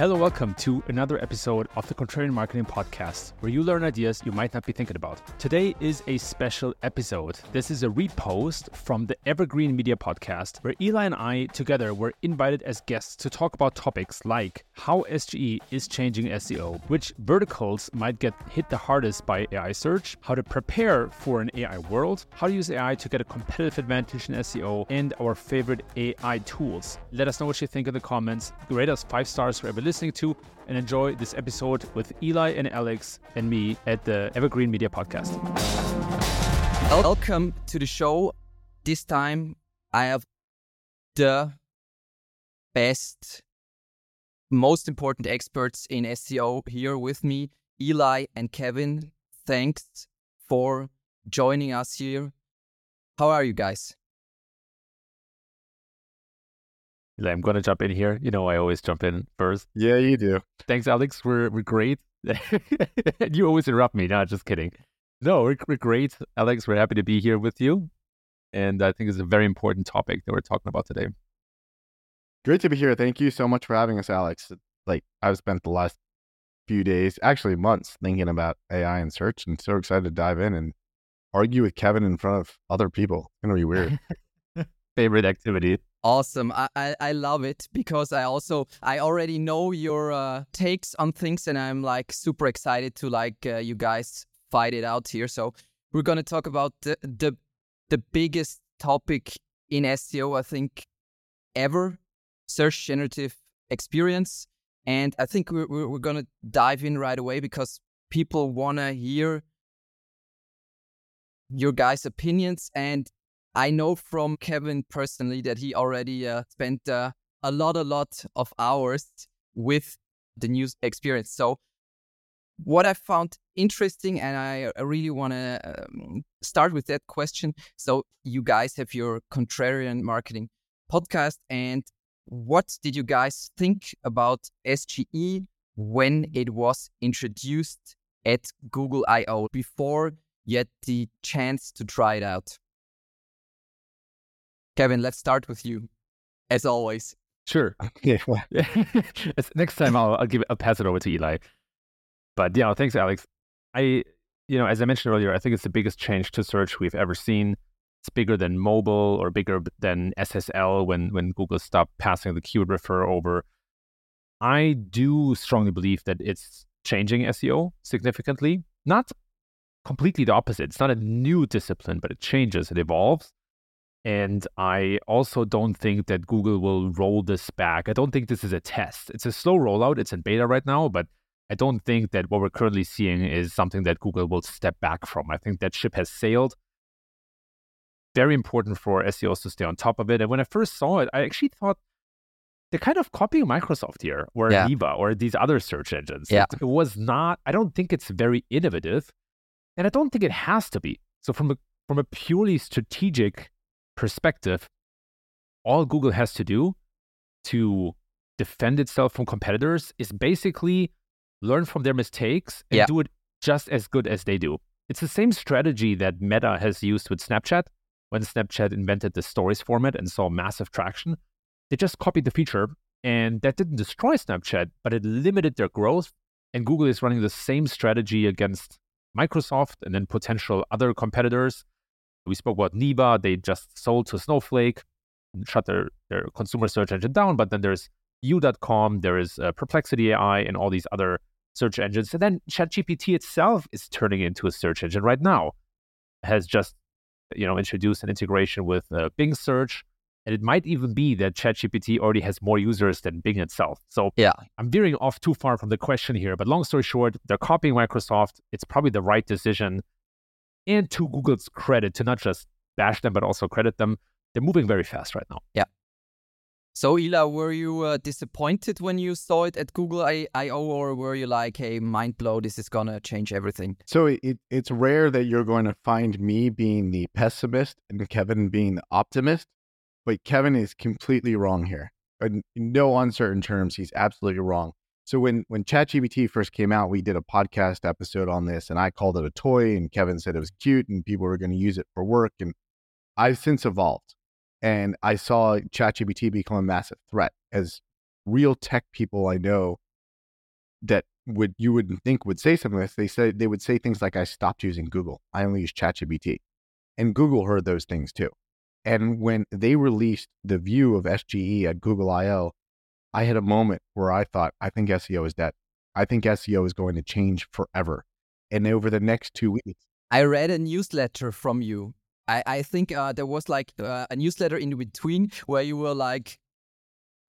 Hello, welcome to another episode of the Contrarian Marketing Podcast, where you learn ideas you might not be thinking about. Today is a special episode. This is a repost from the Evergreen Media Podcast, where Eli and I together were invited as guests to talk about topics like how SGE is changing SEO, which verticals might get hit the hardest by AI search, how to prepare for an AI world, how to use AI to get a competitive advantage in SEO, and our favorite AI tools. Let us know what you think in the comments. Rate us five stars wherever listening to and enjoy this episode with Eli and Alex and me at the Evergreen Media Podcast. Welcome to the show. This time I have the best, most important experts in SEO here with me, Eli and Kevin. Thanks for joining us here. How are you guys? I'm going to jump in here. You know, I always jump in first. Yeah, you do. Thanks, Alex. We're, we're great. you always interrupt me. No, just kidding. No, we're, we're great. Alex, we're happy to be here with you. And I think it's a very important topic that we're talking about today. Great to be here. Thank you so much for having us, Alex. Like, I've spent the last few days, actually months, thinking about AI and search and so excited to dive in and argue with Kevin in front of other people. It's to be weird. Favorite activity. Awesome. I, I, I, love it because I also I already know your uh, takes on things and I'm like super excited to like uh, you guys fight it out here. So we're gonna talk about the the, the biggest topic in SEO I think ever search generative experience and I think we're, we're, we're gonna dive in right away because people wanna hear your guys' opinions and I know from Kevin personally that he already uh, spent uh, a lot, a lot of hours with the news experience. So, what I found interesting, and I really want to um, start with that question. So, you guys have your contrarian marketing podcast, and what did you guys think about SGE when it was introduced at Google I/O before you had the chance to try it out? Kevin, let's start with you, as always. Sure. yeah. Next time I'll, I'll give it, I'll pass it over to Eli. But yeah, thanks, Alex. I, you know, as I mentioned earlier, I think it's the biggest change to search we've ever seen. It's bigger than mobile or bigger than SSL when when Google stopped passing the keyword refer over. I do strongly believe that it's changing SEO significantly. Not completely the opposite. It's not a new discipline, but it changes, it evolves. And I also don't think that Google will roll this back. I don't think this is a test. It's a slow rollout. It's in beta right now, but I don't think that what we're currently seeing is something that Google will step back from. I think that ship has sailed. Very important for SEOs to stay on top of it. And when I first saw it, I actually thought they're kind of copying Microsoft here or yeah. Neeva or these other search engines. Yeah. It was not, I don't think it's very innovative. And I don't think it has to be. So from a from a purely strategic perspective, all Google has to do to defend itself from competitors is basically learn from their mistakes and yeah. do it just as good as they do. It's the same strategy that Meta has used with Snapchat when Snapchat invented the stories format and saw massive traction. They just copied the feature and that didn't destroy Snapchat, but it limited their growth. And Google is running the same strategy against Microsoft and then potential other competitors we spoke about Neeva. They just sold to Snowflake, shut their, their consumer search engine down. But then there's You.com, there is uh, Perplexity AI, and all these other search engines. And then ChatGPT itself is turning into a search engine right now. Has just you know introduced an integration with uh, Bing search, and it might even be that ChatGPT already has more users than Bing itself. So yeah, I'm veering off too far from the question here. But long story short, they're copying Microsoft. It's probably the right decision and to Google's credit, to not just bash them, but also credit them, they're moving very fast right now. Yeah. So, Eli, were you uh, disappointed when you saw it at Google I/O, or were you like, "Hey, mind blow! This is gonna change everything"? So it, it's rare that you're going to find me being the pessimist and Kevin being the optimist, but Kevin is completely wrong here. In no uncertain terms, he's absolutely wrong. So when when ChatGPT first came out, we did a podcast episode on this, and I called it a toy, and Kevin said it was cute, and people were going to use it for work. And I've since evolved, and I saw ChatGPT become a massive threat. As real tech people I know that would you wouldn't think would say something like this. They say they would say things like, "I stopped using Google. I only use ChatGPT," and Google heard those things too. And when they released the view of SGE at Google I/O, I had a moment where I thought, "I think SEO is dead. I think SEO is going to change forever." And over the next two weeks, I read a newsletter from you. I, I think uh, there was like uh, a newsletter in between where you were like,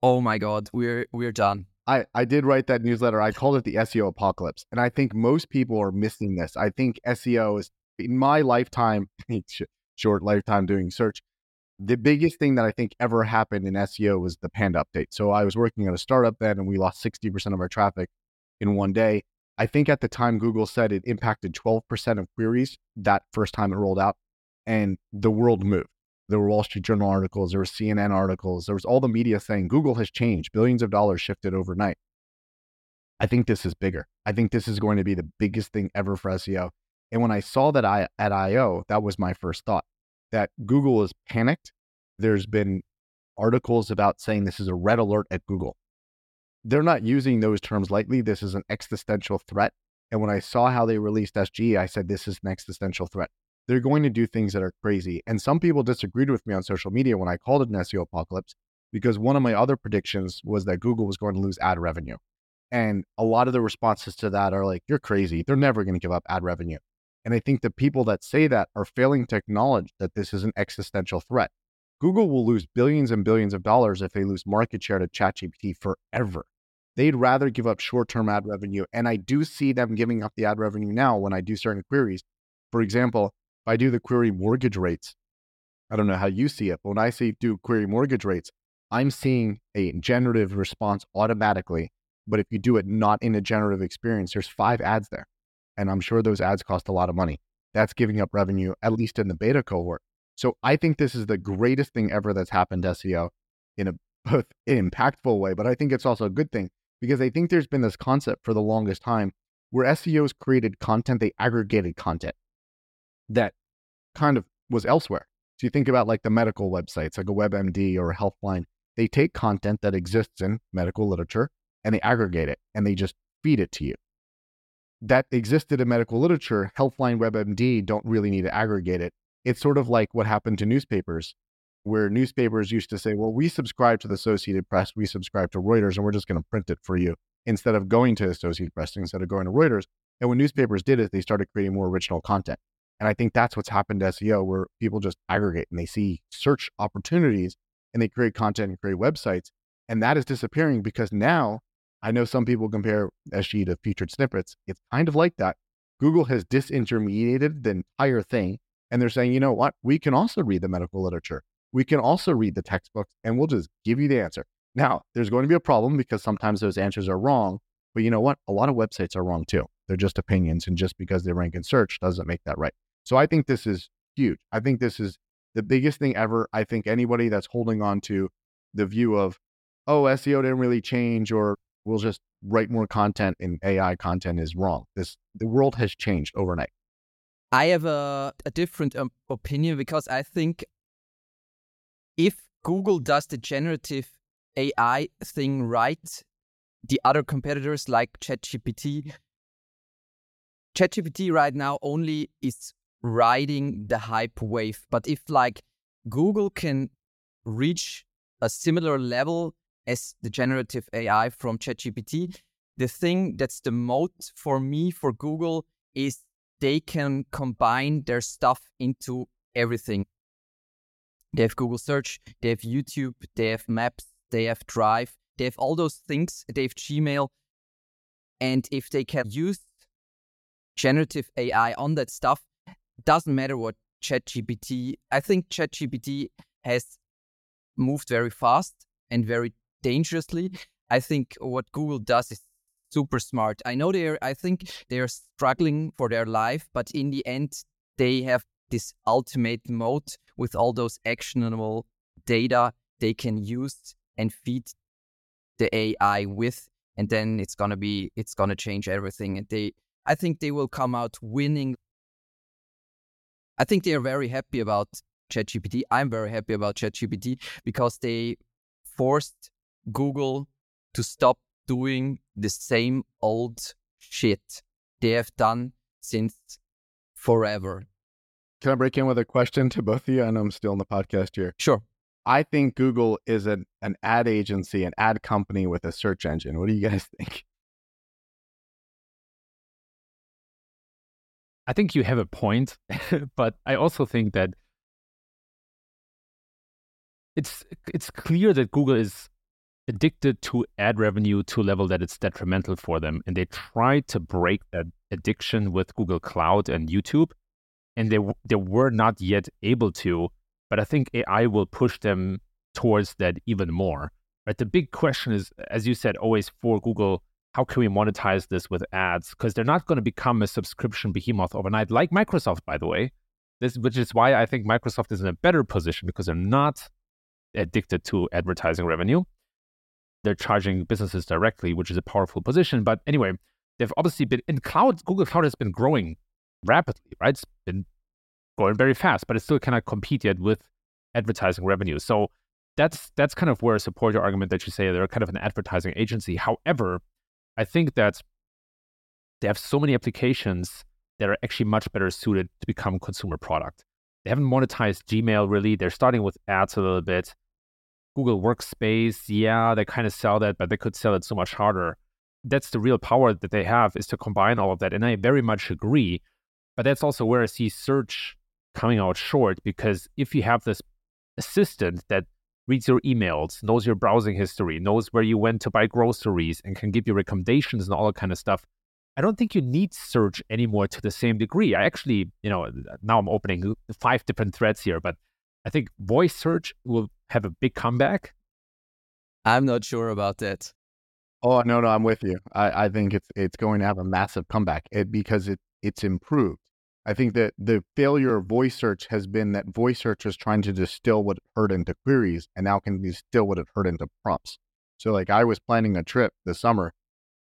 "Oh my God, we're we're done." I, I did write that newsletter. I called it the SEO apocalypse. And I think most people are missing this. I think SEO is in my lifetime, short lifetime doing search. The biggest thing that I think ever happened in SEO was the Panda update. So I was working at a startup then and we lost 60% of our traffic in one day. I think at the time Google said it impacted 12% of queries that first time it rolled out and the world moved. There were Wall Street Journal articles, there were CNN articles, there was all the media saying Google has changed, billions of dollars shifted overnight. I think this is bigger. I think this is going to be the biggest thing ever for SEO. And when I saw that I at IO, that was my first thought that Google is panicked. There's been articles about saying this is a red alert at Google. They're not using those terms lightly. This is an existential threat. And when I saw how they released SGE, I said, this is an existential threat they're going to do things that are crazy. And some people disagreed with me on social media when I called it an SEO apocalypse because one of my other predictions was that Google was going to lose ad revenue. And a lot of the responses to that are like, you're crazy. They're never going to give up ad revenue. And I think the people that say that are failing to acknowledge that this is an existential threat. Google will lose billions and billions of dollars if they lose market share to ChatGPT forever. They'd rather give up short term ad revenue. And I do see them giving up the ad revenue now when I do certain queries. For example, if I do the query mortgage rates, I don't know how you see it, but when I say do query mortgage rates, I'm seeing a generative response automatically. But if you do it not in a generative experience, there's five ads there. And I'm sure those ads cost a lot of money. That's giving up revenue, at least in the beta cohort. So I think this is the greatest thing ever that's happened to SEO in a both impactful way, but I think it's also a good thing because I think there's been this concept for the longest time where SEOs created content, they aggregated content that kind of was elsewhere. So you think about like the medical websites, like a WebMD or a Healthline, they take content that exists in medical literature and they aggregate it and they just feed it to you. That existed in medical literature, Healthline, WebMD don't really need to aggregate it. It's sort of like what happened to newspapers, where newspapers used to say, well, we subscribe to the Associated Press, we subscribe to Reuters, and we're just going to print it for you instead of going to Associated Press, instead of going to Reuters. And when newspapers did it, they started creating more original content. And I think that's what's happened to SEO, where people just aggregate and they see search opportunities and they create content and create websites. And that is disappearing because now I know some people compare SGE to featured snippets. It's kind of like that. Google has disintermediated the entire thing. And they're saying, you know what? We can also read the medical literature. We can also read the textbooks and we'll just give you the answer. Now, there's going to be a problem because sometimes those answers are wrong. But you know what? A lot of websites are wrong too. They're just opinions. And just because they rank in search doesn't make that right. So I think this is huge. I think this is the biggest thing ever. I think anybody that's holding on to the view of, oh, SEO didn't really change or we'll just write more content and AI content is wrong. This the world has changed overnight. I have a, a different um, opinion because I think if Google does the generative AI thing right, the other competitors like ChatGPT, ChatGPT right now only is riding the hype wave. But if like Google can reach a similar level as the generative AI from ChatGPT, the thing that's the most for me for Google is they can combine their stuff into everything. They have Google Search, they have YouTube, they have Maps, they have Drive, they have all those things, they have Gmail. And if they can use generative AI on that stuff, doesn't matter what ChatGPT. I think ChatGPT has moved very fast and very dangerously. I think what Google does is super smart. I know they're. I think they're struggling for their life, but in the end, they have this ultimate mode with all those actionable data they can use and feed the AI with, and then it's gonna be it's gonna change everything. And they, I think they will come out winning I think they are very happy about ChatGPT. I'm very happy about ChatGPT because they forced Google to stop doing the same old shit they have done since forever. Can I break in with a question to both of you? I know I'm still in the podcast here. Sure. I think Google is an, an ad agency, an ad company with a search engine. What do you guys think? I think you have a point, but I also think that it's it's clear that Google is addicted to ad revenue to a level that it's detrimental for them, and they tried to break that addiction with Google Cloud and YouTube, and they they were not yet able to. But I think AI will push them towards that even more. Right. The big question is, as you said, always for Google, how can we monetize this with ads? Because they're not going to become a subscription behemoth overnight, like Microsoft, by the way. This, which is why I think Microsoft is in a better position because they're not addicted to advertising revenue. They're charging businesses directly, which is a powerful position. But anyway, they've obviously been in cloud. Google Cloud has been growing rapidly, right? It's been growing very fast, but it still cannot compete yet with advertising revenue. So that's that's kind of where I support your argument that you say they're kind of an advertising agency. However, I think that they have so many applications that are actually much better suited to become consumer product. They haven't monetized Gmail really. They're starting with ads a little bit. Google Workspace, yeah, they kind of sell that, but they could sell it so much harder. That's the real power that they have is to combine all of that. And I very much agree. But that's also where I see search coming out short because if you have this assistant that reads your emails, knows your browsing history, knows where you went to buy groceries, and can give you recommendations and all that kind of stuff, I don't think you need search anymore to the same degree. I actually, you know, now I'm opening five different threads here, but I think voice search will have a big comeback. I'm not sure about that. Oh no, no, I'm with you. I, I think it's it's going to have a massive comeback it, because it it's improved. I think that the failure of voice search has been that voice search was trying to distill what it heard into queries and now can distill what it heard into prompts. So like I was planning a trip this summer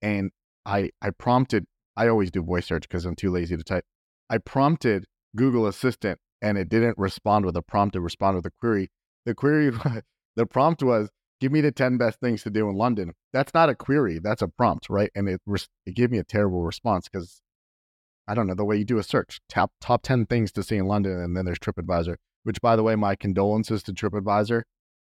and I I prompted I always do voice search because I'm too lazy to type. I prompted Google Assistant and it didn't respond with a prompt, it responded with a query. The query the prompt was give me the 10 best things to do in London. That's not a query, that's a prompt, right? And it it gave me a terrible response because I don't know, the way you do a search, top top 10 things to see in London and then there's TripAdvisor, which by the way, my condolences to TripAdvisor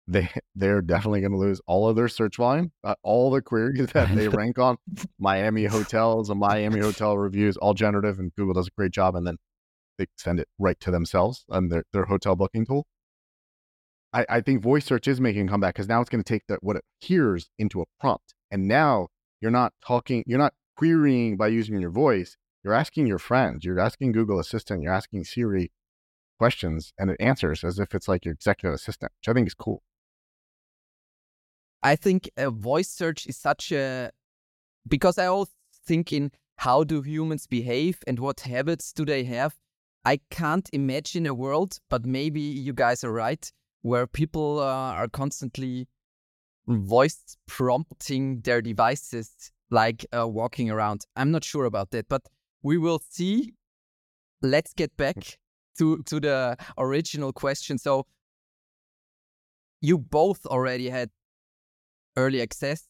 they they're definitely going to lose all of their search volume, uh, all the queries that they rank on. Miami hotels and Miami hotel reviews, all generative, and Google does a great job, and then they send it right to themselves and their, their hotel booking tool. I, I think voice search is making a comeback because now it's going to take the, what it hears into a prompt, and now you're not talking, you're not querying by using your voice. You're asking your friends, you're asking Google Assistant, you're asking Siri questions, and it answers as if it's like your executive assistant, which I think is cool. I think a voice search is such a because I always think in how do humans behave and what habits do they have. I can't imagine a world, but maybe you guys are right, where people uh, are constantly voice prompting their devices like uh, walking around. I'm not sure about that, but we will see. Let's get back to to the original question. So you both already had early access,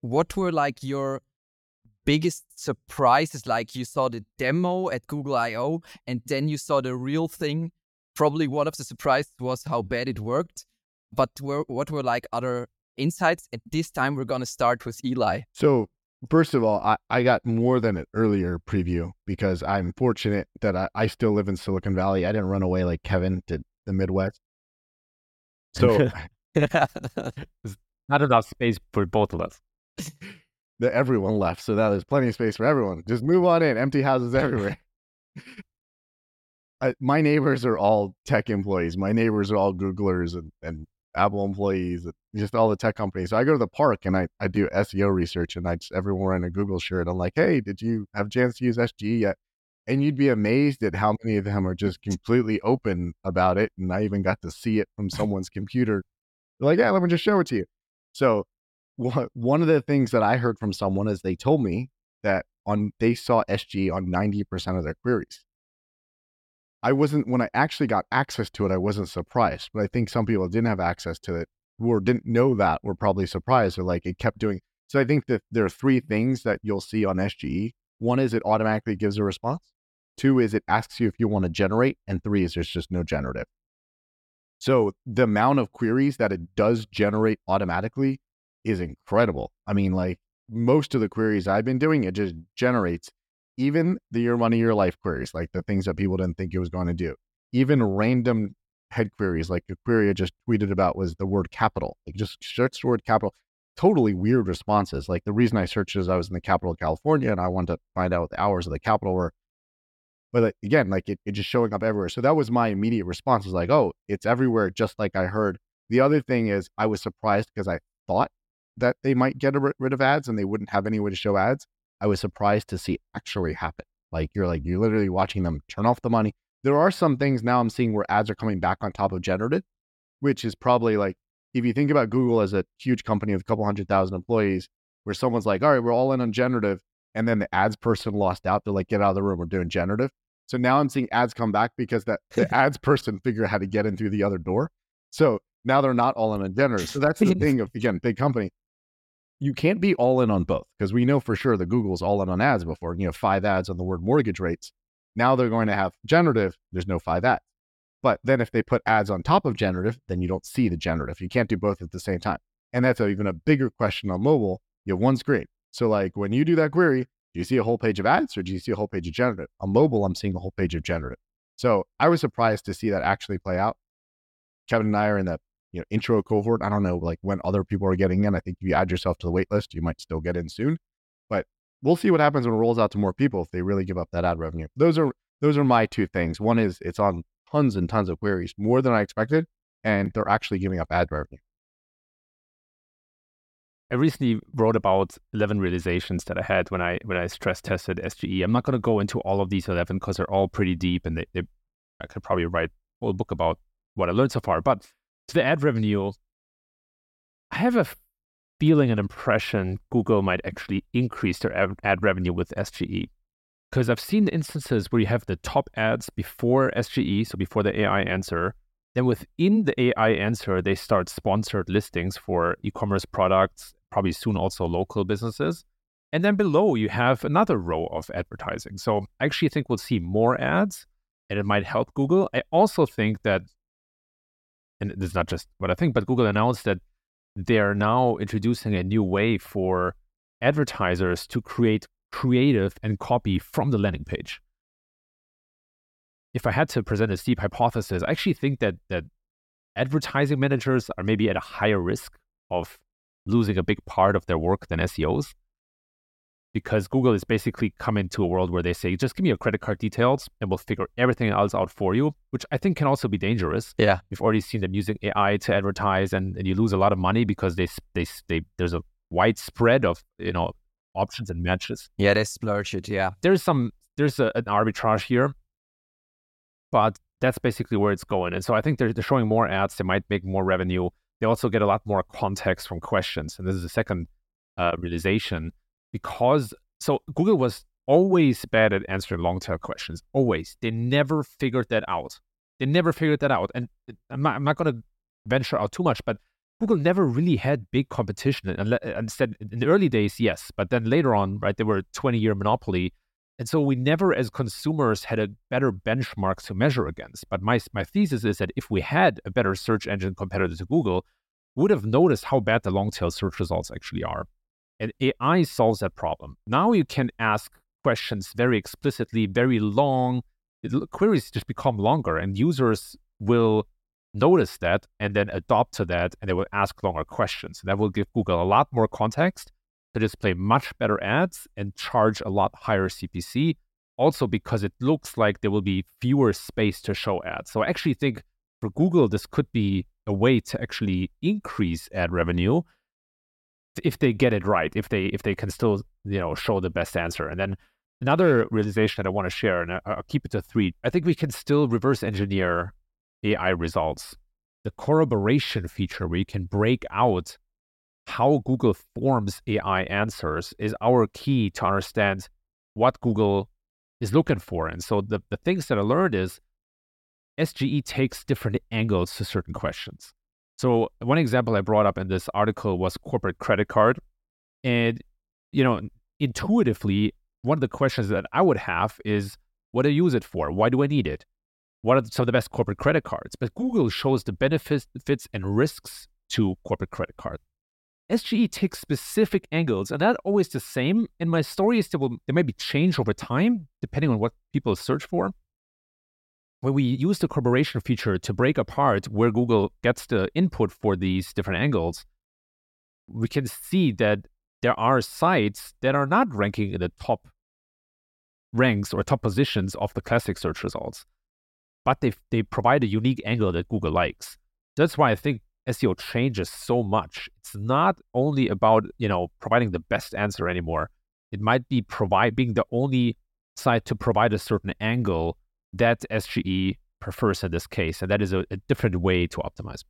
what were like your biggest surprises? Like you saw the demo at Google I/O, and then you saw the real thing. Probably one of the surprises was how bad it worked. But were, what were like other insights? At this time, we're gonna start with Eli. So first of all, I, I got more than an earlier preview because I'm fortunate that I, I still live in Silicon Valley. I didn't run away like Kevin did the Midwest. So not enough space for both of us. that everyone left, so that there's plenty of space for everyone. Just move on in. Empty houses everywhere. I, my neighbors are all tech employees. My neighbors are all Googlers and, and Apple employees, and just all the tech companies. So I go to the park and I, I do SEO research, and I just everyone wearing a Google shirt. I'm like, hey, did you have a chance to use SGE yet? And you'd be amazed at how many of them are just completely open about it. And I even got to see it from someone's computer. They're like, yeah, let me just show it to you. So one of the things that I heard from someone is they told me that on they saw SG on 90% of their queries. I wasn't when I actually got access to it, I wasn't surprised. But I think some people didn't have access to it or didn't know that were probably surprised. Or like it kept doing So I think that there are three things that you'll see on SGE. One is it automatically gives a response. Two is it asks you if you want to generate. And three is there's just no generative. So the amount of queries that it does generate automatically is incredible. I mean, like most of the queries I've been doing, it just generates even the your money, your life queries, like the things that people didn't think it was going to do. Even random head queries, like a query I just tweeted about was the word capital. Like just search the word capital. Totally weird responses. Like the reason I searched is I was in the capital of California and I wanted to find out what the hours of the capitol were. But again, like it, it just showing up everywhere. So that was my immediate response was like, oh, it's everywhere, just like I heard. The other thing is I was surprised because I thought that they might get rid of ads and they wouldn't have any way to show ads. I was surprised to see actually happen. Like you're like you're literally watching them turn off the money. There are some things now I'm seeing where ads are coming back on top of generative, which is probably like if you think about Google as a huge company with a couple hundred thousand employees, where someone's like, all right, we're all in on generative, and then the ads person lost out. They're like, get out of the room, we're doing generative. So now I'm seeing ads come back because that the ads person figure out how to get in through the other door. So now they're not all in on generative. So that's the thing of again, big company you can't be all in on both because we know for sure that Google's all in on ads before. You know, five ads on the word mortgage rates. Now they're going to have generative. There's no five ads. But then if they put ads on top of generative, then you don't see the generative. You can't do both at the same time. And that's a, even a bigger question on mobile. You have one screen. So like when you do that query, do you see a whole page of ads or do you see a whole page of generative? On mobile, I'm seeing a whole page of generative. So I was surprised to see that actually play out. Kevin and I are in the you know intro cohort. I don't know like when other people are getting in. I think if you add yourself to the wait list, you might still get in soon. But we'll see what happens when it rolls out to more people if they really give up that ad revenue. Those are those are my two things. One is it's on tons and tons of queries, more than I expected, and they're actually giving up ad revenue. I recently wrote about 11 realizations that I had when I when I stress tested SGE. I'm not going to go into all of these 11 because they're all pretty deep, and they, they I could probably write a whole book about what I learned so far. But to the ad revenue, I have a feeling and impression Google might actually increase their ad revenue with SGE. Because I've seen instances where you have the top ads before SGE, so before the AI answer. Then within the AI answer, they start sponsored listings for e commerce products, probably soon also local businesses. And then below, you have another row of advertising. So I actually think we'll see more ads and it might help Google. I also think that and this is not just what I think, but Google announced that they are now introducing a new way for advertisers to create creative and copy from the landing page. If I had to present a steep hypothesis, I actually think that that advertising managers are maybe at a higher risk of losing a big part of their work than SEOs because Google is basically coming to a world where they say, just give me your credit card details and we'll figure everything else out for you, which I think can also be dangerous. Yeah. We've already seen them using AI to advertise and, and you lose a lot of money because they, they, they, there's a wide spread of, you know, options and matches. Yeah, they splurge it. Yeah. There's some, there's a, an arbitrage here, but that's basically where it's going. And so I think they're, they're showing more ads. They might make more revenue. They also get a lot more context from questions. And this is the second uh, realization because so Google was always bad at answering long tail questions. Always. They never figured that out. They never figured that out. And I'm not, not going to venture out too much, but Google never really had big competition. And instead, in the early days, yes, but then later on, right, they were a 20 year monopoly. And so we never, as consumers, had a better benchmark to measure against. But my, my thesis is that if we had a better search engine competitor to Google, would have noticed how bad the long tail search results actually are. And AI solves that problem. Now you can ask questions very explicitly, very long. Queries just become longer, and users will notice that and then adopt to that, and they will ask longer questions. That will give Google a lot more context to display much better ads and charge a lot higher CPC. Also, because it looks like there will be fewer space to show ads. So I actually think for Google, this could be a way to actually increase ad revenue if they get it right, if they if they can still you know show the best answer. And then another realization that I want to share, and I'll keep it to three. I think we can still reverse engineer AI results. The corroboration feature, where you can break out how Google forms AI answers, is our key to understand what Google is looking for. And so the, the things that I learned is SGE takes different angles to certain questions. So one example I brought up in this article was corporate credit card. And, you know, intuitively, one of the questions that I would have is what do I use it for? Why do I need it? What are some of the best corporate credit cards? But Google shows the benefits and risks to corporate credit cards. SGE takes specific angles, and that's always the same. And my story is that will, they might be changed over time, depending on what people search for. When we use the corroboration feature to break apart where Google gets the input for these different angles, we can see that there are sites that are not ranking in the top ranks or top positions of the classic search results, but they, they provide a unique angle that Google likes. That's why I think SEO changes so much. It's not only about, you know, providing the best answer anymore. It might be provide being the only site to provide a certain angle that SGE prefers in this case. And that is a, a different way to optimize.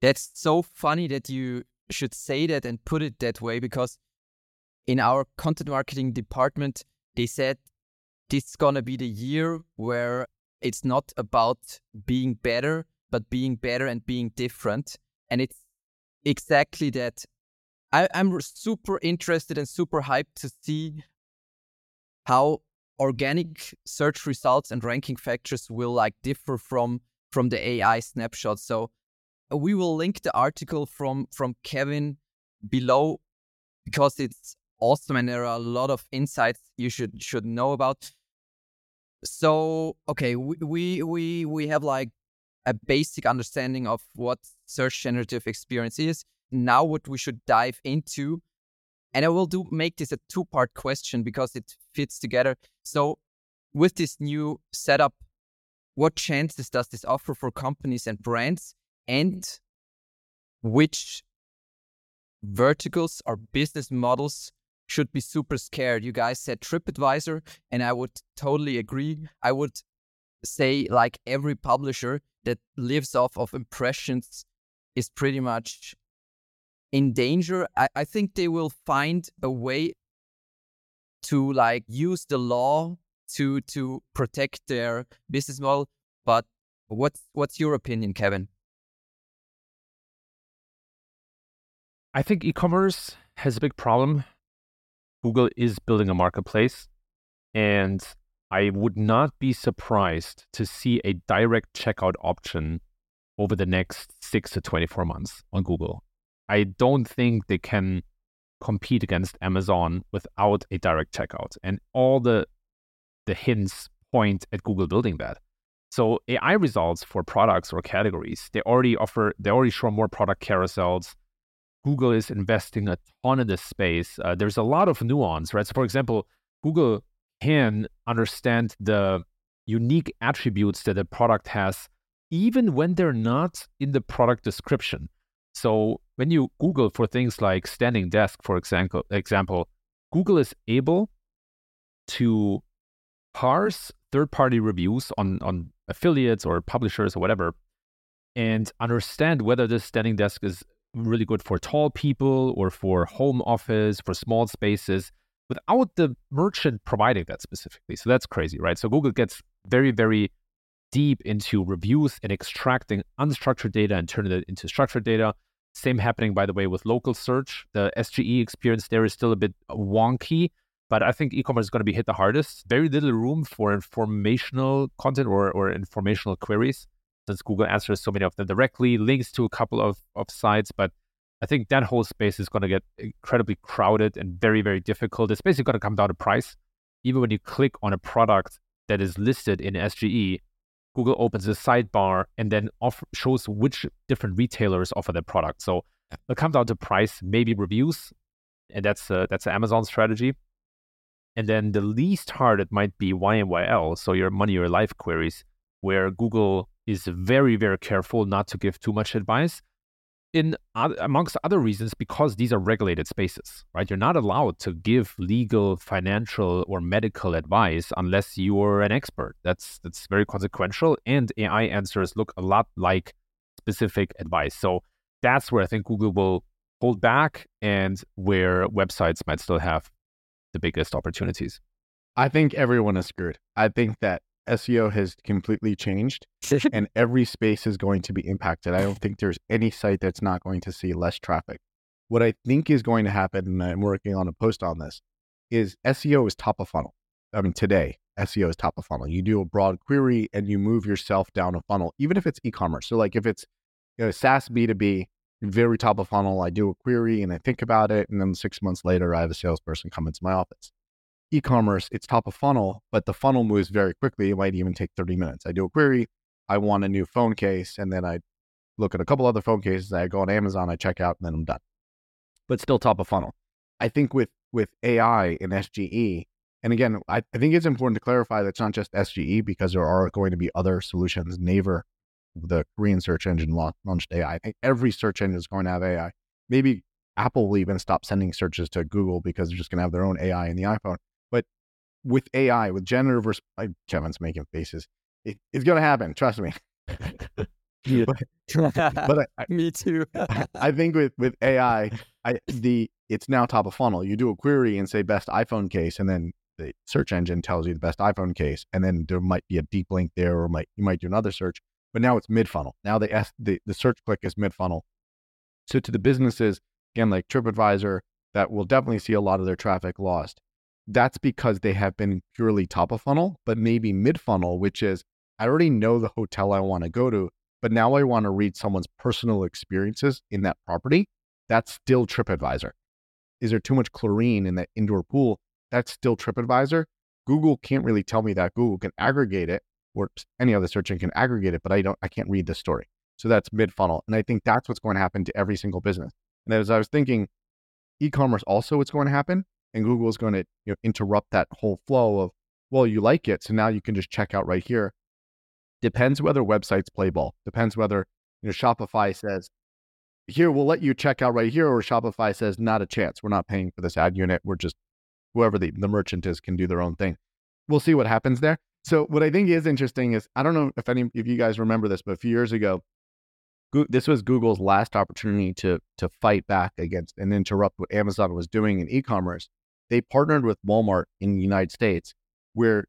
That's so funny that you should say that and put it that way because in our content marketing department, they said this is going to be the year where it's not about being better, but being better and being different. And it's exactly that. I, I'm super interested and super hyped to see how organic search results and ranking factors will like differ from from the AI snapshot. So uh, we will link the article from from Kevin below because it's awesome and there are a lot of insights you should should know about. So okay, we we we, we have like a basic understanding of what search generative experience is. Now what we should dive into and I will do make this a two part question because it fits together. So, with this new setup, what chances does this offer for companies and brands? And which verticals or business models should be super scared? You guys said TripAdvisor, and I would totally agree. I would say, like every publisher that lives off of impressions is pretty much in danger. I, I think they will find a way to like use the law to to protect their business model. But what's what's your opinion, Kevin? I think e-commerce has a big problem. Google is building a marketplace, and I would not be surprised to see a direct checkout option over the next six to 24 months on Google. I don't think they can compete against Amazon without a direct checkout. And all the the hints point at Google building that. So AI results for products or categories, they already offer, they already show more product carousels. Google is investing a ton in this space. Uh, there's a lot of nuance, right? So, for example, Google can understand the unique attributes that a product has, even when they're not in the product description. So when you Google for things like standing desk, for example, example, Google is able to parse third-party reviews on on affiliates or publishers or whatever, and understand whether this standing desk is really good for tall people or for home office for small spaces without the merchant providing that specifically. So that's crazy, right? So Google gets very, very deep into reviews and extracting unstructured data and turning it into structured data. Same happening, by the way, with local search. The SGE experience there is still a bit wonky, but I think e-commerce is going to be hit the hardest. Very little room for informational content or, or informational queries, since Google answers so many of them directly, links to a couple of, of sites, but I think that whole space is going to get incredibly crowded and very, very difficult. It's basically going to come down to price. Even when you click on a product that is listed in SGE, Google opens a sidebar and then off- shows which different retailers offer their product. So it comes down to price, maybe reviews, and that's uh, that's Amazon strategy. And then the least hard it might be YMYL, so your money or life queries, where Google is very very careful not to give too much advice in amongst other reasons because these are regulated spaces right? You're not allowed to give legal financial or medical advice unless you're an expert. That's that's very consequential and ai answers look a lot like specific advice. So that's where i think google will hold back and where websites might still have the biggest opportunities. I think everyone is screwed. I think that SEO has completely changed and every space is going to be impacted. I don't think there's any site that's not going to see less traffic. What I think is going to happen, and I'm working on a post on this, is SEO is top of funnel. I mean, today, SEO is top of funnel. You do a broad query and you move yourself down a funnel, even if it's e-commerce. So like if it's you know, SaaS B2B, very top of funnel, I do a query and I think about it. And then six months later, I have a salesperson come into my office. E-commerce, it's top of funnel, but the funnel moves very quickly. It might even take 30 minutes. I do a query, I want a new phone case, and then I look at a couple other phone cases. I go on Amazon, I check out, and then I'm done. But still top of funnel. I think with with AI and SGE, and again, I, I think it's important to clarify that it's not just SGE because there are going to be other solutions. Naver, the Korean search engine, launched AI. I think every search engine is going to have AI. Maybe Apple will even stop sending searches to Google because they're just going to have their own AI in the iPhone. With AI, with generative, res- Kevin's making faces. It, it's going to happen. Trust me. Yeah. but, but I, I, me too. I think with with AI, I the it's now top of funnel. You do a query and say best iPhone case, and then the search engine tells you the best iPhone case, and then there might be a deep link there, or might you might do another search. But now it's mid funnel. Now the, the the search click is mid funnel. So to the businesses again, like TripAdvisor, that will definitely see a lot of their traffic lost. That's because they have been purely top of funnel, but maybe mid funnel, which is I already know the hotel I want to go to, but now I want to read someone's personal experiences in that property. That's still TripAdvisor. Is there too much chlorine in that indoor pool? That's still TripAdvisor. Google can't really tell me that. Google can aggregate it, or any other search engine can aggregate it, but I don't. I can't read the story. So that's mid funnel, and I think that's what's going to happen to every single business. And as I was thinking, e-commerce also what's going to happen, and Google is going to you know, interrupt that whole flow of well, you like it, so now you can just check out right here. Depends whether websites play ball. Depends whether you know Shopify says here we'll let you check out right here, or Shopify says not a chance. We're not paying for this ad unit. We're just whoever the, the merchant is can do their own thing. We'll see what happens there. So what I think is interesting is I don't know if any if you guys remember this, but a few years ago, this was Google's last opportunity to to fight back against and interrupt what Amazon was doing in e-commerce. They partnered with Walmart in the United States, where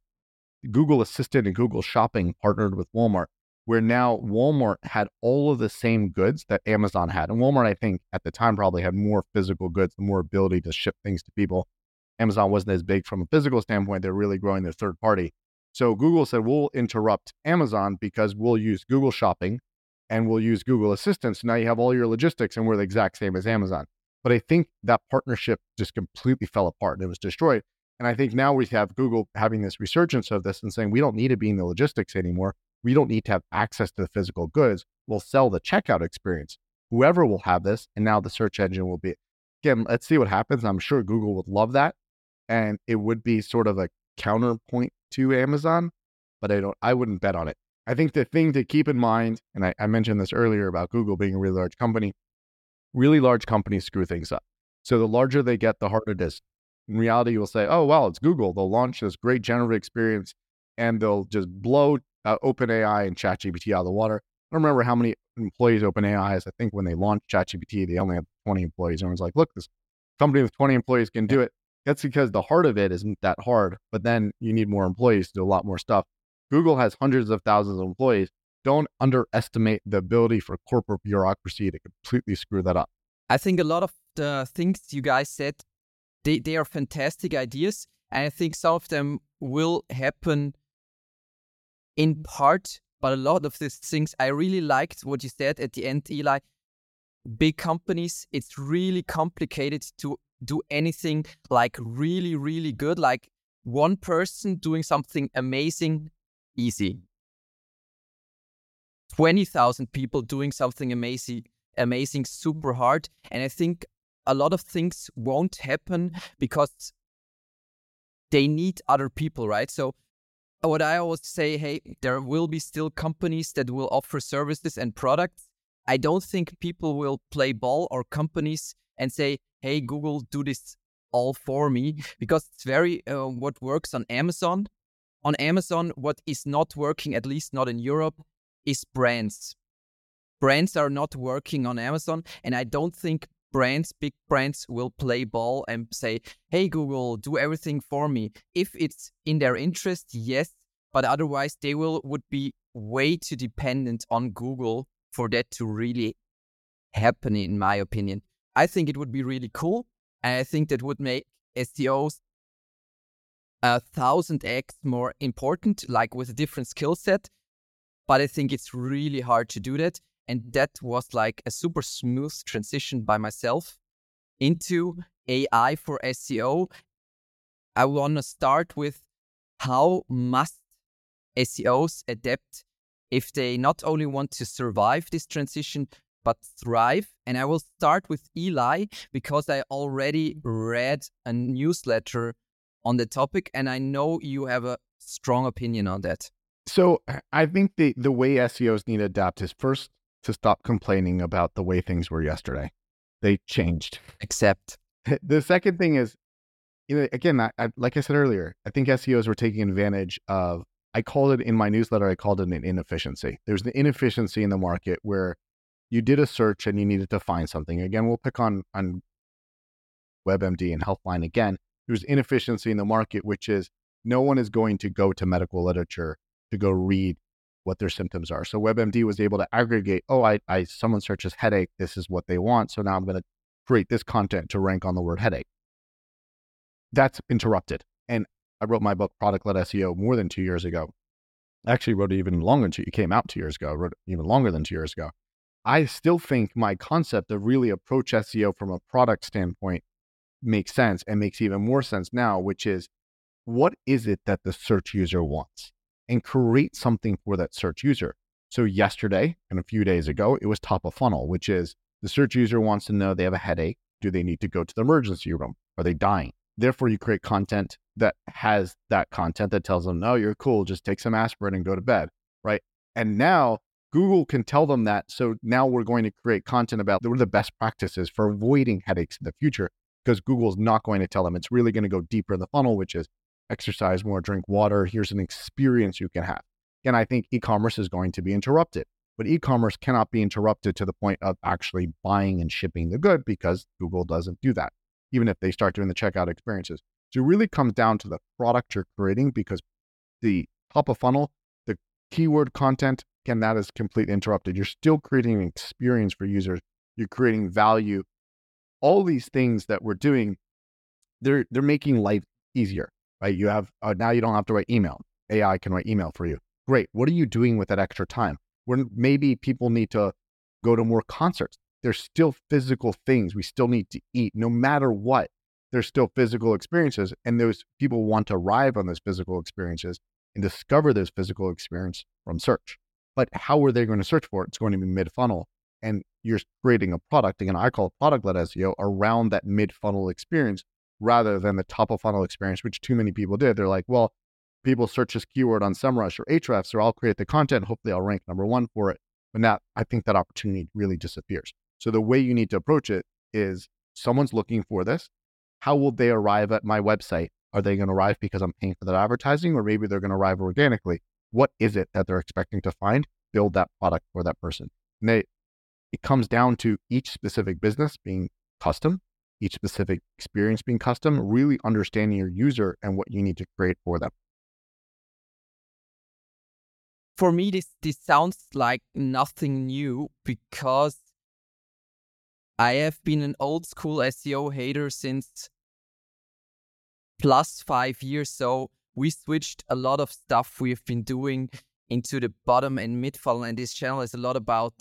Google Assistant and Google Shopping partnered with Walmart, where now Walmart had all of the same goods that Amazon had. And Walmart, I think, at the time probably had more physical goods, more ability to ship things to people. Amazon wasn't as big from a physical standpoint. They're really growing their third party. So Google said, we'll interrupt Amazon because we'll use Google Shopping and we'll use Google Assistant. So now you have all your logistics and we're the exact same as Amazon. But I think that partnership just completely fell apart and it was destroyed. And I think now we have Google having this resurgence of this and saying, we don't need to be in the logistics anymore. We don't need to have access to the physical goods. We'll sell the checkout experience. Whoever will have this, and now the search engine will be. Again, let's see what happens. I'm sure Google would love that and it would be sort of a counterpoint to Amazon, but I don't I wouldn't bet on it. I think the thing to keep in mind, and I, I mentioned this earlier about Google being a really large company, really large companies screw things up. So the larger they get, the harder it is. In reality, you'll say, oh, well, it's Google. They'll launch this great generative experience and they'll just blow uh, OpenAI and ChatGPT out of the water. I don't remember how many employees OpenAI has. I think when they launched ChatGPT, they only had 20 employees. Everyone's like, look, this company with 20 employees can do it. That's because the heart of it isn't that hard, but then you need more employees to do a lot more stuff. Google has hundreds of thousands of employees. Don't underestimate the ability for corporate bureaucracy to completely screw that up. I think a lot of the things you guys said, they, they are fantastic ideas. And I think some of them will happen in part, but a lot of these things, I really liked what you said at the end, Eli. Big companies, it's really complicated to do anything like really, really good, like one person doing something amazing, easy. 20,000 people doing something amazing, amazing, super hard. And I think a lot of things won't happen because they need other people, right? So what I always say, hey, there will be still companies that will offer services and products. I don't think people will play ball or companies and say, hey, Google, do this all for me because it's very uh, what works on Amazon. On Amazon, what is not working, at least not in Europe, is brands. Brands are not working on Amazon, and I don't think brands, big brands, will play ball and say, "Hey, Google, do everything for me." If it's in their interest, yes, but otherwise, they will would be way too dependent on Google for that to really happen, in my opinion. I think it would be really cool. And I think that would make SEOs a thousand X more important, like with a different skill set. But I think it's really hard to do that. And that was like a super smooth transition by myself into AI for SEO. I want to start with how must SEOs adapt if they not only want to survive this transition, but thrive. And I will start with Eli because I already read a newsletter on the topic and I know you have a strong opinion on that. So I think the, the way SEOs need to adapt is first to stop complaining about the way things were yesterday. They changed. Except The second thing is, you know, again, I, I, like I said earlier, I think SEOs were taking advantage of. I called it in my newsletter. I called it an inefficiency. There's the inefficiency in the market where you did a search and you needed to find something. Again, we'll pick on on WebMD and Healthline again. There's inefficiency in the market, which is no one is going to go to medical literature to go read what their symptoms are. So WebMD was able to aggregate, oh, I, I someone searches headache, this is what they want. So now I'm going to create this content to rank on the word headache. That's interrupted. And I wrote my book, Product Led SEO, more than two years ago. I actually wrote it even longer than two, it came out two years ago, I wrote even longer than two years ago. I still think my concept of really approach SEO from a product standpoint makes sense and makes even more sense now, which is what is it that the search user wants? And create something for that search user. So, yesterday and a few days ago, it was top of funnel, which is the search user wants to know they have a headache. Do they need to go to the emergency room? Are they dying? Therefore, you create content that has that content that tells them, no, you're cool. Just take some aspirin and go to bed. Right. And now Google can tell them that. So now we're going to create content about what are the best practices for avoiding headaches in the future because Google's not going to tell them. It's really going to go deeper in the funnel, which is exercise more, drink water. Here's an experience you can have. And I think e commerce is going to be interrupted. But e commerce cannot be interrupted to the point of actually buying and shipping the good because Google doesn't do that, even if they start doing the checkout experiences. So it really comes down to the product you're creating because the top of funnel, the keyword content, again, that is completely interrupted. You're still creating an experience for users. You're creating value. All these things that we're doing, they're they're making life easier, right? You have uh, now you don't have to write email. AI can write email for you. Great. What are you doing with that extra time? When maybe people need to go to more concerts. There's still physical things. We still need to eat, no matter what. There's still physical experiences, and those people want to arrive on those physical experiences and discover those physical experience from search. But how are they going to search for it? It's going to be mid funnel. And you're creating a product, again, I call it product led SEO around that mid funnel experience rather than the top of funnel experience, which too many people did. They're like, well, people search this keyword on SEMrush or Ahrefs, so I'll create the content. Hopefully, I'll rank number one for it. But now I think that opportunity really disappears. So the way you need to approach it is someone's looking for this. How will they arrive at my website? Are they going to arrive because I'm paying for that advertising, or maybe they're going to arrive organically? what is it that they're expecting to find? Build that product for that person. And they, it comes down to each specific business being custom, each specific experience being custom, really understanding your user and what you need to create for them. For me, this, this sounds like nothing new because I have been an old school SEO hater since plus five years. So we switched a lot of stuff we've been doing into the bottom and mid funnel. And this channel is a lot about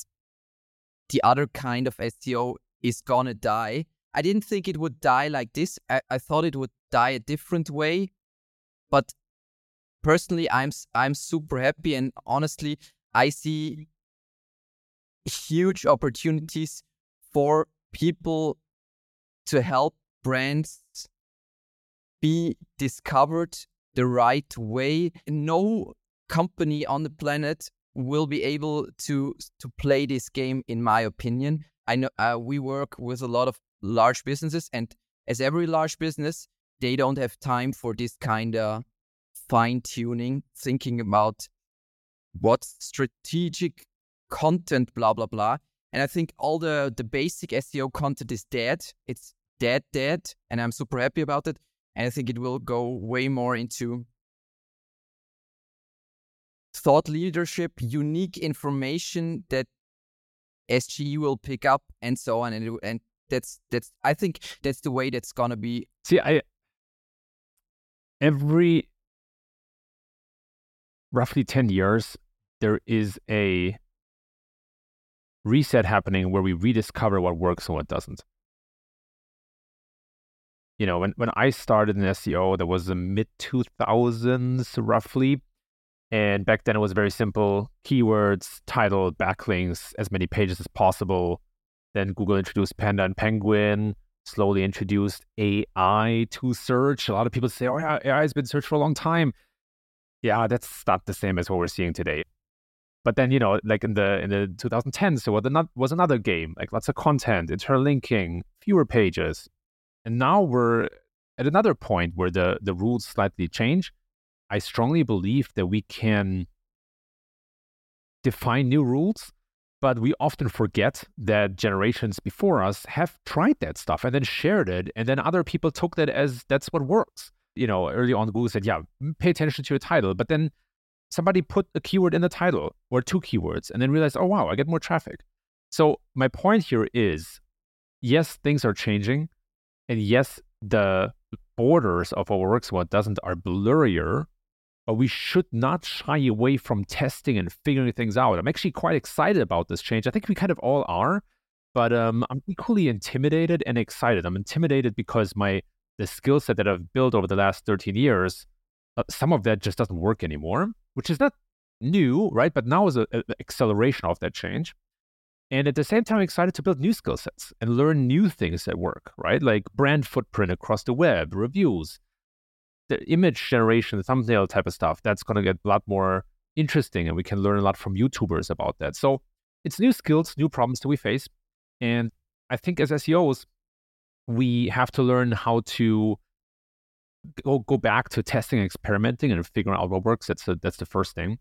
the other kind of SEO is gonna die. I didn't think it would die like this. I, I thought it would die a different way. But personally, I'm I'm super happy, and honestly, I see huge opportunities for people to help brands be discovered the right way. No company on the planet will be able to to play this game, in my opinion. I know uh, we work with a lot of large businesses, and as every large business, they don't have time for this kind of fine tuning, thinking about what strategic content, blah blah blah. And I think all the the basic SEO content is dead. It's dead, dead, and I'm super happy about it. And I think it will go way more into thought leadership, unique information that SGE will pick up, and so on. And, and that's that's I think that's the way that's gonna be. See, I every roughly 10 years, there is a reset happening where we rediscover what works and what doesn't. You know, when, when I started in SEO, there was the mid 2000s roughly. And back then it was very simple keywords, title, backlinks, as many pages as possible. Then Google introduced Panda and Penguin, slowly introduced AI to search. A lot of people say, oh, yeah, AI has been searched for a long time. Yeah, that's not the same as what we're seeing today. But then, you know, like in the in the 2010s, there was, another, was another game, like lots of content, interlinking, fewer pages. And now we're at another point where the, the rules slightly change. I strongly believe that we can define new rules but we often forget that generations before us have tried that stuff and then shared it. And then other people took that as that's what works. You know, early on, Google said, yeah, pay attention to your title. But then somebody put a keyword in the title or two keywords and then realized, oh, wow, I get more traffic. So my point here is yes, things are changing. And yes, the borders of what works what doesn't are blurrier but we should not shy away from testing and figuring things out. I'm actually quite excited about this change. I think we kind of all are, but um, I'm equally intimidated and excited. I'm intimidated because my the skill set that I've built over the last 13 years, uh, some of that just doesn't work anymore, which is not new, right? But now is an acceleration of that change. And at the same time, I'm excited to build new skill sets and learn new things that work, right? Like brand footprint across the web, reviews, the image generation, the thumbnail type of stuff, that's going to get a lot more interesting. And we can learn a lot from YouTubers about that. So it's new skills, new problems that we face. And I think as SEOs, we have to learn how to go, go back to testing and experimenting and figuring out what works. That's, a, that's the first thing.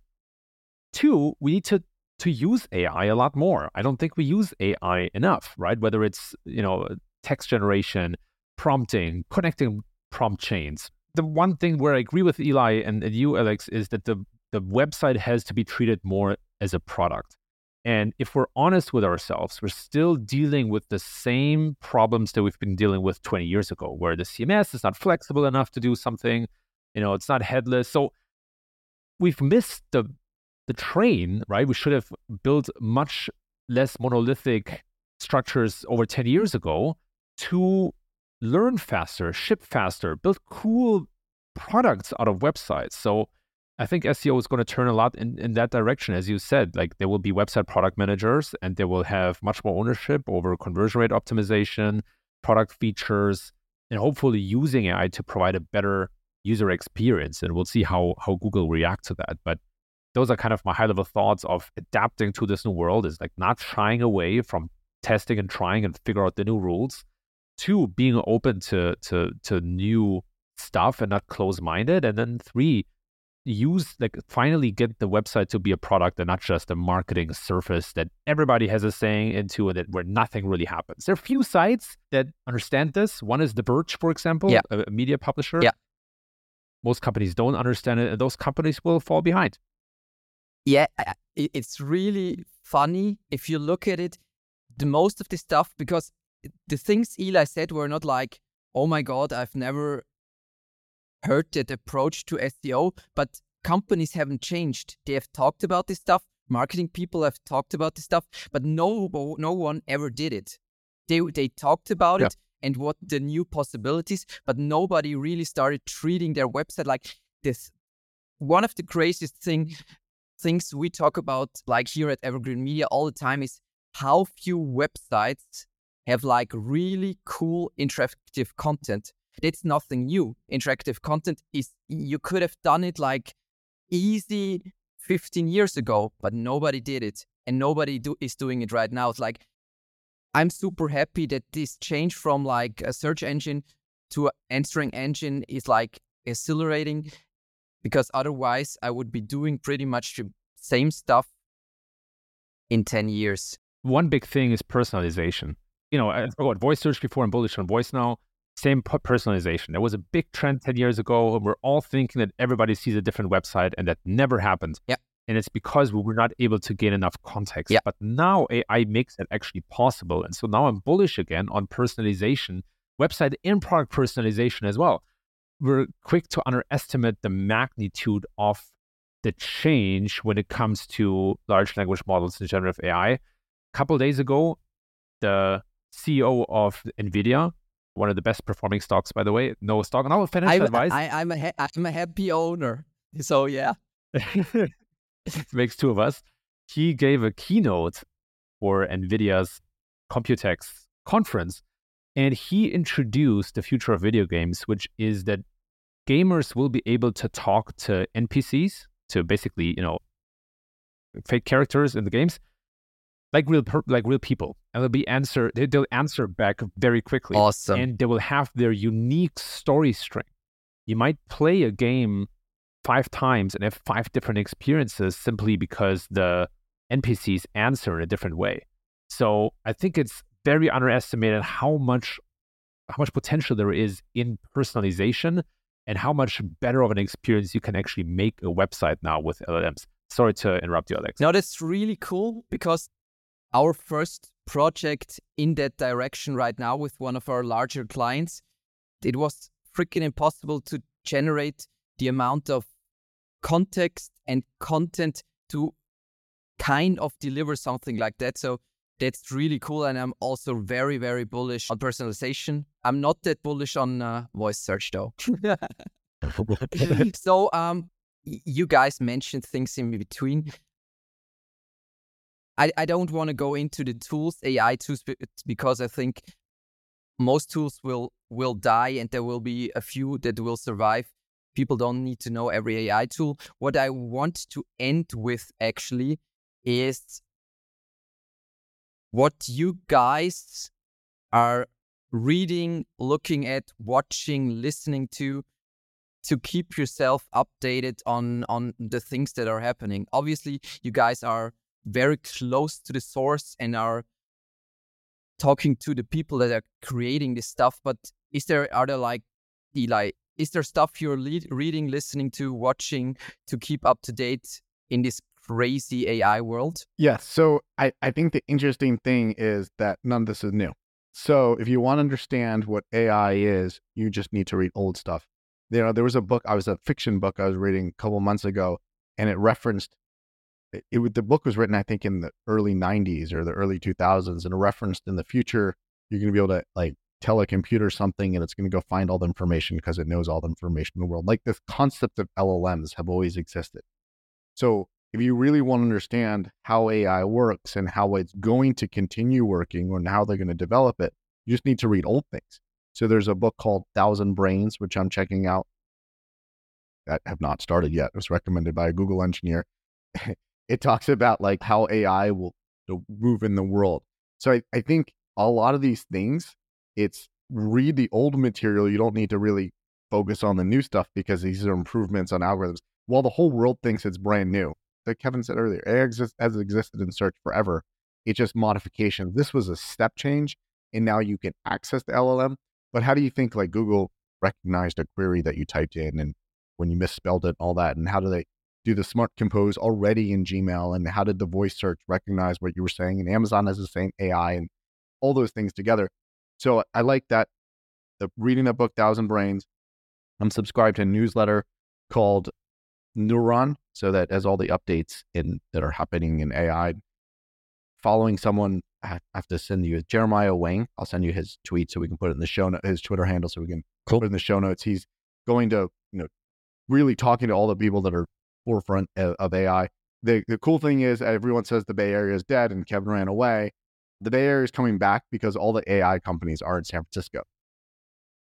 Two, we need to to use AI a lot more. I don't think we use AI enough, right? Whether it's, you know, text generation, prompting, connecting prompt chains, the one thing where I agree with Eli and, and you, Alex, is that the the website has to be treated more as a product. And if we're honest with ourselves, we're still dealing with the same problems that we've been dealing with 20 years ago, where the CMS is not flexible enough to do something, you know, it's not headless. So we've missed the the train, right? We should have built much less monolithic structures over 10 years ago to learn faster, ship faster, build cool products out of websites. So I think SEO is going to turn a lot in, in that direction. As you said, like there will be website product managers and they will have much more ownership over conversion rate optimization, product features, and hopefully using AI to provide a better user experience. And we'll see how how Google react to that. But those are kind of my high level thoughts of adapting to this new world is like not shying away from testing and trying and figure out the new rules two being open to to to new stuff and not close minded and then three use like finally get the website to be a product and not just a marketing surface that everybody has a saying into and that where nothing really happens. There are a few sites that understand this. One is the Verge for example yeah. a, a media publisher. Yeah. Most companies don't understand it and those companies will fall behind. Yeah it's really funny if you look at it the most of the stuff because the things Eli said were not like, oh my God, I've never heard that approach to SEO, but companies haven't changed. They have talked about this stuff. Marketing people have talked about this stuff, but no, no one ever did it. They they talked about yeah. it and what the new possibilities, but nobody really started treating their website like this. One of the craziest thing things we talk about, like here at Evergreen Media all the time, is how few websites have like really cool interactive content. That's nothing new. Interactive content is you could have done it like easy 15 years ago, but nobody did it and nobody do, is doing it right now. It's like I'm super happy that this change from like a search engine to an answering engine is like accelerating because otherwise I would be doing pretty much the same stuff in 10 years. One big thing is personalization you know, I forgot voice search before and bullish on voice now. Same personalization. There was a big trend 10 years ago. And we're all thinking that everybody sees a different website and that never happened. Yeah. And it's because we were not able to gain enough context. Yeah. But now AI makes it actually possible. And so now I'm bullish again on personalization, website and product personalization as well. We're quick to underestimate the magnitude of the change when it comes to large language models and generative AI. A couple days ago, the CEO of NVIDIA, one of the best performing stocks, by the way, no stock, no financial I'm, advice. I, I'm, a ha- I'm a happy owner. So, yeah. makes two of us. He gave a keynote for NVIDIA's Computex conference, and he introduced the future of video games, which is that gamers will be able to talk to NPCs, to basically, you know, fake characters in the games, like real, per- like real people, and they'll be answer. They, they'll answer back very quickly, Awesome. and they will have their unique story string. You might play a game five times and have five different experiences simply because the NPCs answer in a different way. So I think it's very underestimated how much how much potential there is in personalization and how much better of an experience you can actually make a website now with LLMs. Sorry to interrupt you, Alex. No, that's really cool because our first project in that direction right now with one of our larger clients, it was freaking impossible to generate the amount of context and content to kind of deliver something like that. So that's really cool. And I'm also very, very bullish on personalization. I'm not that bullish on uh, voice search though. so um, you guys mentioned things in between. I, I don't want to go into the tools, AI tools, because I think most tools will will die and there will be a few that will survive. People don't need to know every AI tool. What I want to end with actually is what you guys are reading, looking at, watching, listening to to keep yourself updated on on the things that are happening. Obviously, you guys are very close to the source and are talking to the people that are creating this stuff. But is there are there like Eli? Is there stuff you're reading, listening to, watching to keep up to date in this crazy AI world? Yes. So I, I think the interesting thing is that none of this is new. So if you want to understand what AI is, you just need to read old stuff. You know, there was a book, I was a fiction book I was reading a couple months ago, and it referenced it, it the book was written, I think, in the early 90s or the early 2000s, and referenced in the future, you're going to be able to like tell a computer something and it's going to go find all the information because it knows all the information in the world. Like this concept of LLMs have always existed. So if you really want to understand how AI works and how it's going to continue working and how they're going to develop it, you just need to read old things. So there's a book called Thousand Brains, which I'm checking out that have not started yet. It was recommended by a Google engineer. it talks about like how AI will move in the world. So I, I think a lot of these things, it's read the old material. You don't need to really focus on the new stuff because these are improvements on algorithms. While the whole world thinks it's brand new, like Kevin said earlier, AI exist, has existed in search forever. It's just modifications. This was a step change, and now you can access the LLM. But how do you think like Google recognized a query that you typed in and when you misspelled it, all that, and how do they do the smart compose already in Gmail, and how did the voice search recognize what you were saying? And Amazon has the same AI and all those things together. So I like that. The reading the book Thousand Brains. I'm subscribed to a newsletter called Neuron, so that has all the updates in that are happening in AI. Following someone, I have to send you Jeremiah Owyang. I'll send you his tweet so we can put it in the show note, his Twitter handle, so we can Cool. put it in the show notes. He's going to, you know, really talking to all the people that are forefront of, of AI. The the cool thing is everyone says the Bay Area is dead and Kevin ran away. The Bay Area is coming back because all the AI companies are in San Francisco.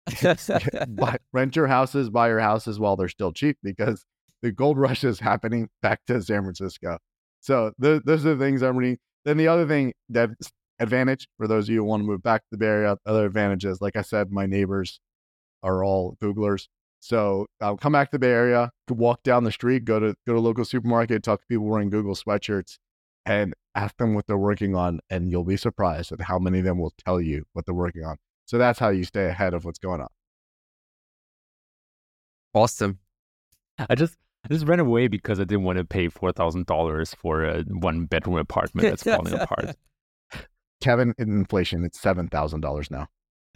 buy, rent your houses, buy your houses while they're still cheap because the gold rush is happening back to San Francisco. So th- those are the things I'm reading. Then the other thing that advantage for those of you who want to move back to the Bay Area, other advantages, like I said, my neighbors are all Googlers. So I'll come back to the Bay Area, walk down the street, go to go to a local supermarket, talk to people wearing Google sweatshirts, and ask them what they're working on, and you'll be surprised at how many of them will tell you what they're working on. So that's how you stay ahead of what's going on. awesome. I just I just ran away because I didn't want to pay four thousand dollars for a one bedroom apartment that's falling apart. Kevin, in inflation, it's seven thousand dollars now.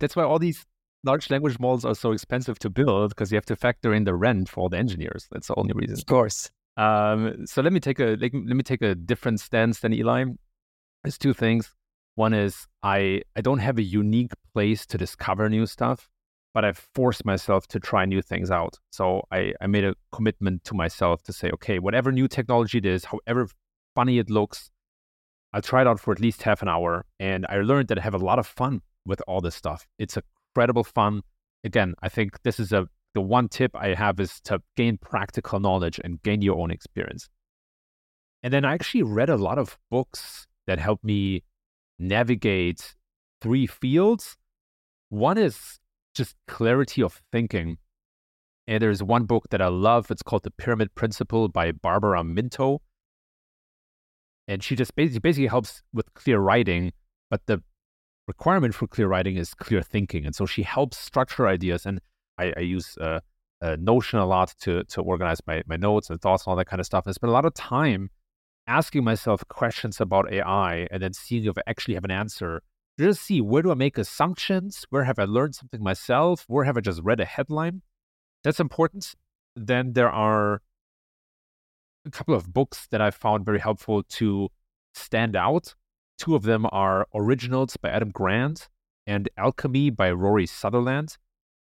that's why all these large language models are so expensive to build because you have to factor in the rent for all the engineers. That's the only reason. Of course. Um, so let me take a let me take a different stance than Eli. There's two things. One is I I don't have a unique place to discover new stuff but I forced myself to try new things out. So I, I made a commitment to myself to say, okay, whatever new technology it is, however funny it looks, I'll try it out for at least half an hour. And I learned that I have a lot of fun with all this stuff. It's incredible fun. Again, I think this is a the one tip I have is to gain practical knowledge and gain your own experience. And then I actually read a lot of books that helped me navigate three fields. One is just clarity of thinking. And there's one book that I love. It's called The Pyramid Principle by Barbara Minto. And she just basically, basically helps with clear writing, but the requirement for clear writing is clear thinking. And so she helps structure ideas. And I, I use uh, uh, Notion a lot to, to organize my, my notes and thoughts and all that kind of stuff. I spend a lot of time asking myself questions about AI and then seeing if I actually have an answer just see where do I make assumptions? Where have I learned something myself? Where have I just read a headline? That's important. Then there are a couple of books that I found very helpful to stand out. Two of them are Originals by Adam Grant and Alchemy by Rory Sutherland.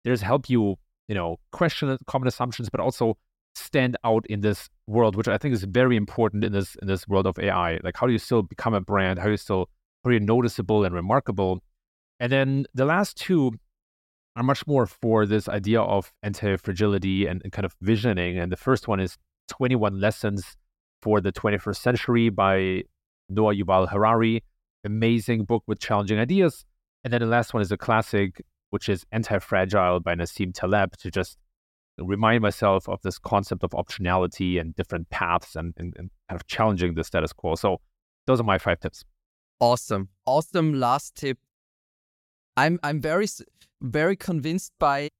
There's help you, you know, question common assumptions, but also stand out in this world, which I think is very important in this in this world of AI. Like how do you still become a brand? How do you still pretty noticeable and remarkable. And then the last two are much more for this idea of anti-fragility and, and kind of visioning. And the first one is 21 Lessons for the 21st Century by Noah Yuval Harari. Amazing book with challenging ideas. And then the last one is a classic, which is Anti-Fragile by Nassim Taleb to just remind myself of this concept of optionality and different paths and, and, and kind of challenging the status quo. So those are my five tips. Awesome. Awesome last tip. I'm I'm very very convinced by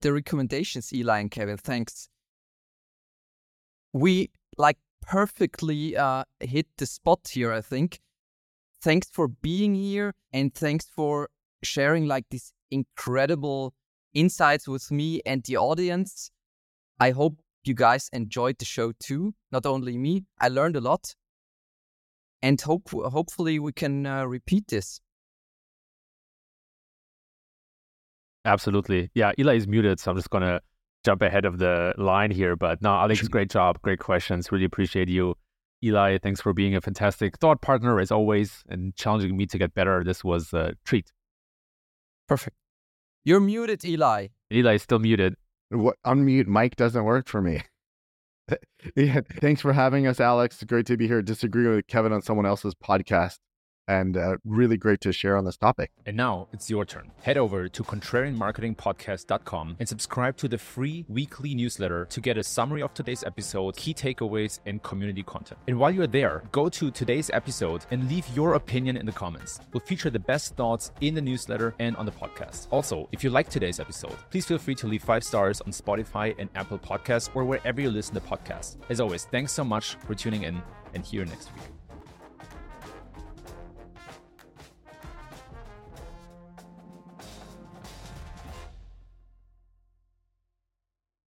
the recommendations Eli and Kevin. Thanks. We like perfectly uh, hit the spot here, I think. Thanks for being here and thanks for sharing like these incredible insights with me and the audience. I hope you guys enjoyed the show too. Not only me, I learned a lot and hope hopefully we can uh, repeat this. Absolutely, yeah. Eli is muted, so I'm just gonna jump ahead of the line here. But no, Alex, great job, great questions. Really appreciate you, Eli. Thanks for being a fantastic thought partner as always and challenging me to get better. This was a treat. Perfect. You're muted, Eli. Eli is still muted. What unmute mic doesn't work for me. yeah, thanks for having us, Alex. Great to be here. Disagree with Kevin on someone else's podcast and uh, really great to share on this topic. And now it's your turn. Head over to contrarianmarketingpodcast.com and subscribe to the free weekly newsletter to get a summary of today's episode, key takeaways, and community content. And while you're there, go to today's episode and leave your opinion in the comments. We'll feature the best thoughts in the newsletter and on the podcast. Also, if you like today's episode, please feel free to leave five stars on Spotify and Apple Podcasts or wherever you listen to podcasts. As always, thanks so much for tuning in and see you next week.